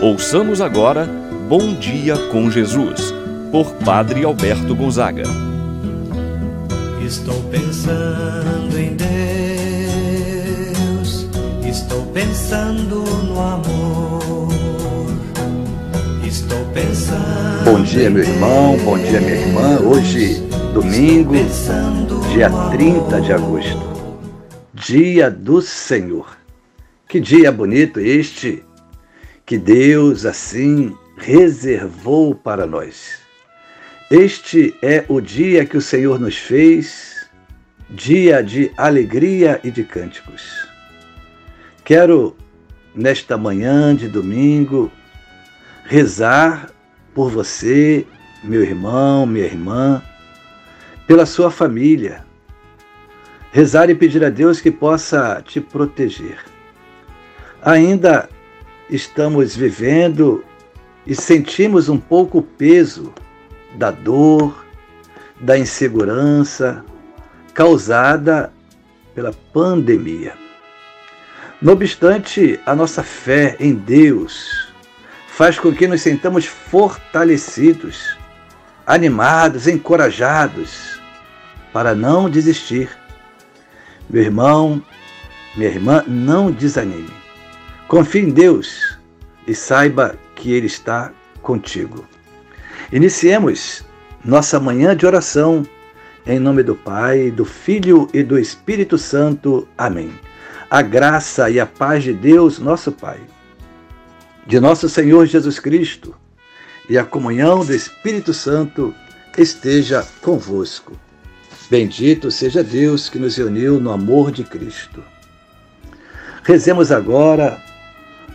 Ouçamos agora Bom Dia com Jesus, por Padre Alberto Gonzaga. Estou pensando em Deus, estou pensando no amor. Estou pensando. Bom dia, meu irmão, bom dia, minha irmã. Hoje, domingo, dia 30 de agosto, dia do Senhor. Que dia bonito este que Deus assim reservou para nós. Este é o dia que o Senhor nos fez, dia de alegria e de cânticos. Quero, nesta manhã de domingo, rezar por você, meu irmão, minha irmã, pela sua família. Rezar e pedir a Deus que possa te proteger. Ainda estamos vivendo e sentimos um pouco o peso da dor, da insegurança causada pela pandemia. No obstante, a nossa fé em Deus faz com que nos sentamos fortalecidos, animados, encorajados para não desistir. Meu irmão, minha irmã, não desanime. Confie em Deus e saiba que Ele está contigo. Iniciemos nossa manhã de oração em nome do Pai, do Filho e do Espírito Santo. Amém. A graça e a paz de Deus, nosso Pai, de nosso Senhor Jesus Cristo e a comunhão do Espírito Santo esteja convosco. Bendito seja Deus que nos uniu no amor de Cristo. Rezemos agora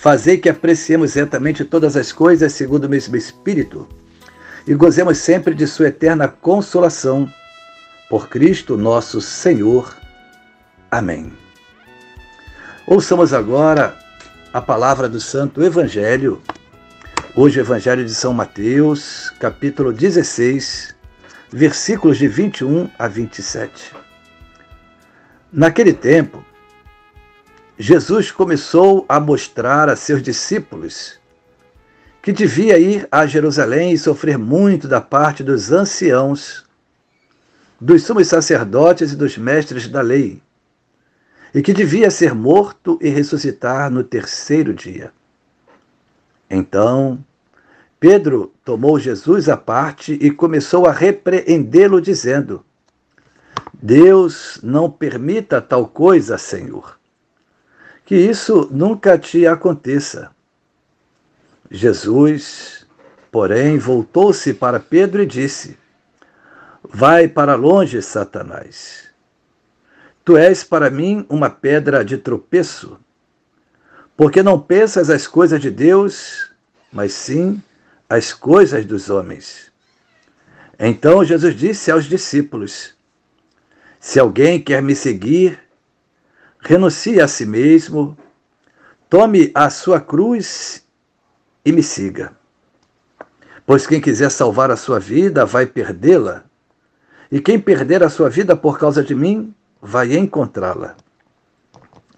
Fazei que apreciemos retamente todas as coisas segundo o mesmo Espírito e gozemos sempre de Sua eterna consolação. Por Cristo nosso Senhor. Amém. Ouçamos agora a palavra do Santo Evangelho. Hoje, o Evangelho de São Mateus, capítulo 16, versículos de 21 a 27. Naquele tempo, Jesus começou a mostrar a seus discípulos que devia ir a Jerusalém e sofrer muito da parte dos anciãos, dos sumos sacerdotes e dos mestres da lei, e que devia ser morto e ressuscitar no terceiro dia. Então, Pedro tomou Jesus à parte e começou a repreendê-lo, dizendo: Deus não permita tal coisa, Senhor que isso nunca te aconteça. Jesus, porém, voltou-se para Pedro e disse: Vai para longe, Satanás. Tu és para mim uma pedra de tropeço, porque não pensas as coisas de Deus, mas sim as coisas dos homens. Então Jesus disse aos discípulos: Se alguém quer me seguir, renuncie a si mesmo, tome a sua cruz e me siga. Pois quem quiser salvar a sua vida vai perdê-la, e quem perder a sua vida por causa de mim vai encontrá-la.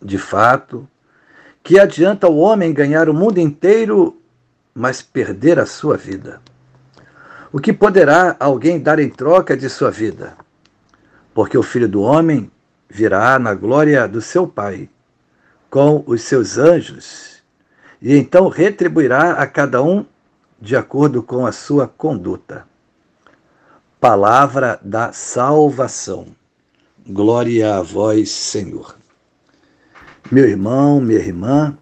De fato, que adianta o homem ganhar o mundo inteiro, mas perder a sua vida? O que poderá alguém dar em troca de sua vida? Porque o filho do homem virá na glória do seu Pai, com os seus anjos, e então retribuirá a cada um de acordo com a sua conduta. Palavra da salvação. Glória a vós, Senhor. Meu irmão, minha irmã,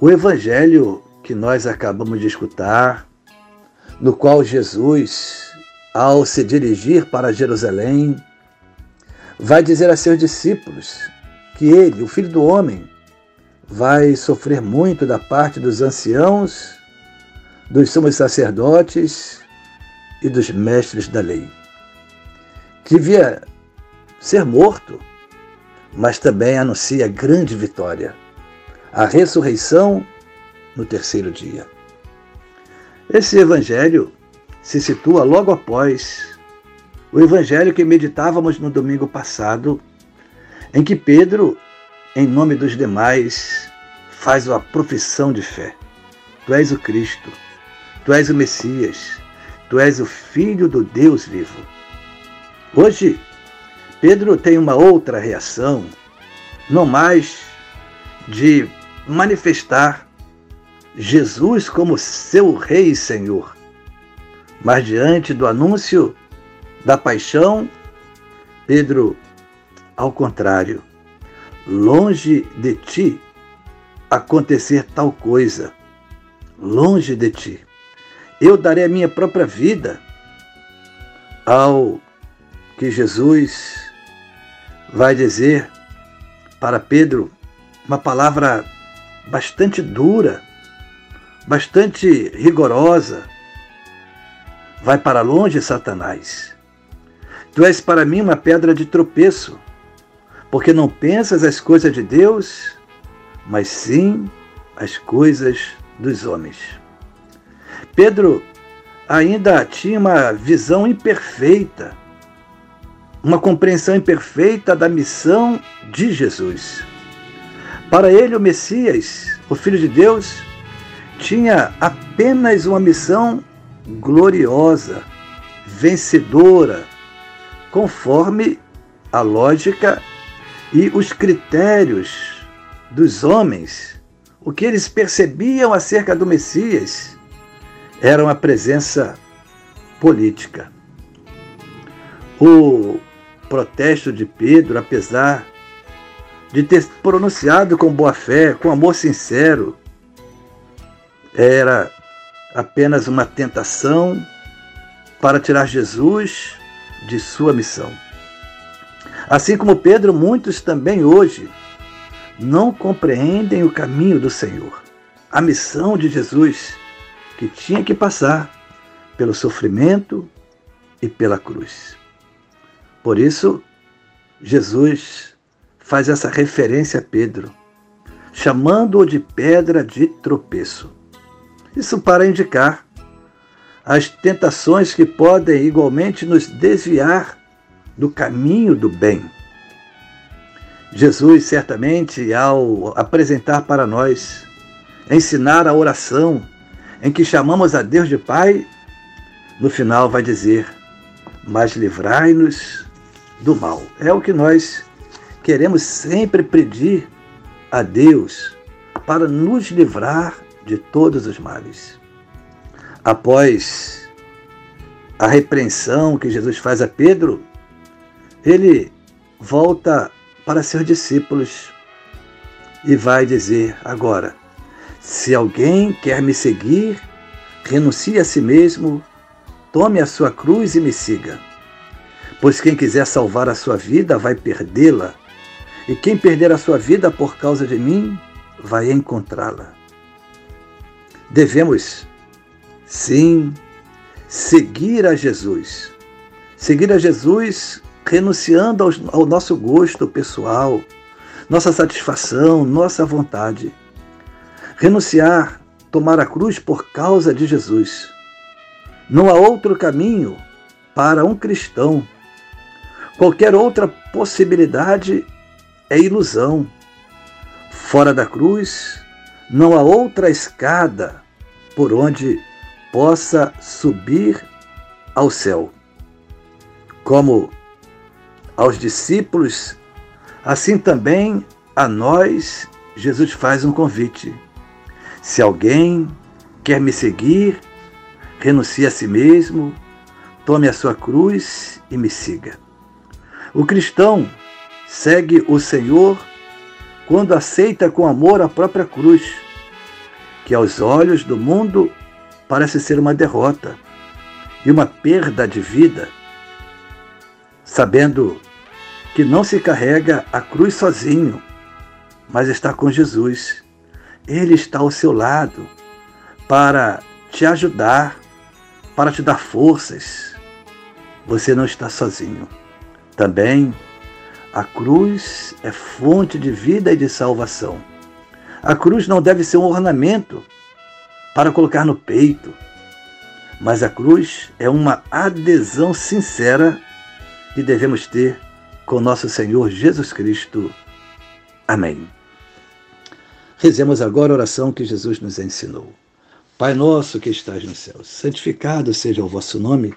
o evangelho que nós acabamos de escutar, no qual Jesus, ao se dirigir para Jerusalém, vai dizer a seus discípulos que ele, o Filho do Homem, vai sofrer muito da parte dos anciãos, dos sumos sacerdotes e dos mestres da lei. Devia ser morto, mas também anuncia grande vitória, a ressurreição no terceiro dia. Esse evangelho se situa logo após o evangelho que meditávamos no domingo passado, em que Pedro, em nome dos demais, faz uma profissão de fé. Tu és o Cristo, tu és o Messias, tu és o Filho do Deus vivo. Hoje, Pedro tem uma outra reação, não mais de manifestar Jesus como seu Rei e Senhor, mas diante do anúncio da paixão, Pedro, ao contrário, longe de ti acontecer tal coisa, longe de ti. Eu darei a minha própria vida ao que Jesus vai dizer para Pedro uma palavra bastante dura, bastante rigorosa. Vai para longe, Satanás. Tu és para mim uma pedra de tropeço, porque não pensas as coisas de Deus, mas sim as coisas dos homens. Pedro ainda tinha uma visão imperfeita, uma compreensão imperfeita da missão de Jesus. Para ele, o Messias, o Filho de Deus, tinha apenas uma missão gloriosa, vencedora, conforme a lógica e os critérios dos homens. O que eles percebiam acerca do Messias era uma presença política. O protesto de Pedro, apesar de ter pronunciado com boa fé, com amor sincero, era apenas uma tentação para tirar Jesus de sua missão. Assim como Pedro, muitos também hoje não compreendem o caminho do Senhor, a missão de Jesus, que tinha que passar pelo sofrimento e pela cruz. Por isso, Jesus faz essa referência a Pedro, chamando-o de pedra de tropeço. Isso para indicar as tentações que podem igualmente nos desviar do caminho do bem. Jesus, certamente, ao apresentar para nós, ensinar a oração em que chamamos a Deus de Pai, no final vai dizer: Mas livrai-nos do mal. É o que nós queremos sempre pedir a Deus para nos livrar de todos os males após a repreensão que Jesus faz a Pedro, ele volta para seus discípulos e vai dizer agora: se alguém quer me seguir, renuncie a si mesmo, tome a sua cruz e me siga. Pois quem quiser salvar a sua vida vai perdê-la, e quem perder a sua vida por causa de mim vai encontrá-la. Devemos Sim, seguir a Jesus. Seguir a Jesus renunciando ao nosso gosto pessoal, nossa satisfação, nossa vontade. Renunciar, tomar a cruz por causa de Jesus. Não há outro caminho para um cristão. Qualquer outra possibilidade é ilusão. Fora da cruz, não há outra escada por onde possa subir ao céu. Como aos discípulos, assim também a nós Jesus faz um convite. Se alguém quer me seguir, renuncie a si mesmo, tome a sua cruz e me siga. O cristão segue o Senhor quando aceita com amor a própria cruz, que aos olhos do mundo parece ser uma derrota e uma perda de vida, sabendo que não se carrega a cruz sozinho, mas está com Jesus. Ele está ao seu lado para te ajudar, para te dar forças. Você não está sozinho. Também a cruz é fonte de vida e de salvação. A cruz não deve ser um ornamento para colocar no peito, mas a cruz é uma adesão sincera que devemos ter com nosso Senhor Jesus Cristo. Amém. Rezemos agora a oração que Jesus nos ensinou. Pai nosso que estás no céu, santificado seja o vosso nome.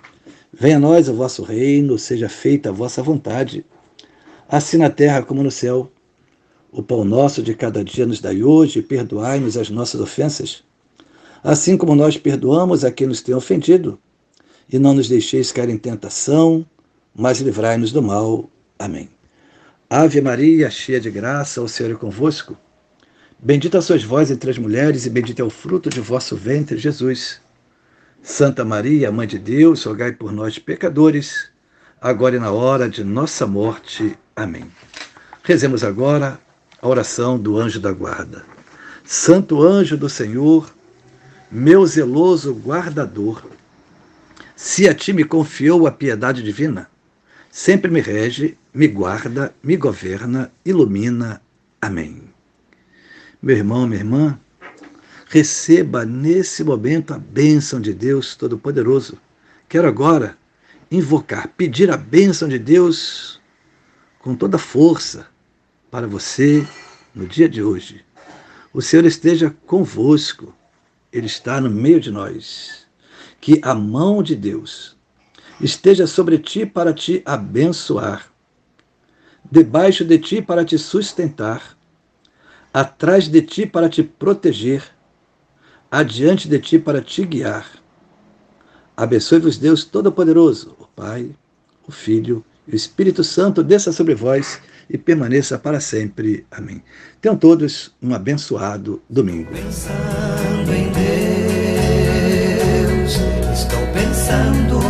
Venha a nós o vosso reino, seja feita a vossa vontade, assim na terra como no céu. O pão nosso de cada dia nos dai hoje, perdoai-nos as nossas ofensas, assim como nós perdoamos a quem nos tem ofendido. E não nos deixeis cair em tentação, mas livrai-nos do mal. Amém. Ave Maria, cheia de graça, o Senhor é convosco. Bendita sois vós entre as mulheres, e bendito é o fruto de vosso ventre, Jesus. Santa Maria, Mãe de Deus, rogai por nós, pecadores, agora e na hora de nossa morte. Amém. Rezemos agora a oração do anjo da guarda. Santo anjo do Senhor, meu zeloso guardador, se a ti me confiou a piedade divina, sempre me rege, me guarda, me governa, ilumina. Amém. Meu irmão, minha irmã, receba nesse momento a bênção de Deus Todo-Poderoso. Quero agora invocar, pedir a bênção de Deus com toda força para você no dia de hoje. O Senhor esteja convosco, Ele está no meio de nós. Que a mão de Deus esteja sobre ti para te abençoar, debaixo de ti para te sustentar atrás de ti para te proteger, adiante de ti para te guiar. Abençoe-vos Deus Todo-Poderoso, o Pai, o Filho e o Espírito Santo, desça sobre vós e permaneça para sempre. Amém. Tenham todos um abençoado domingo. passando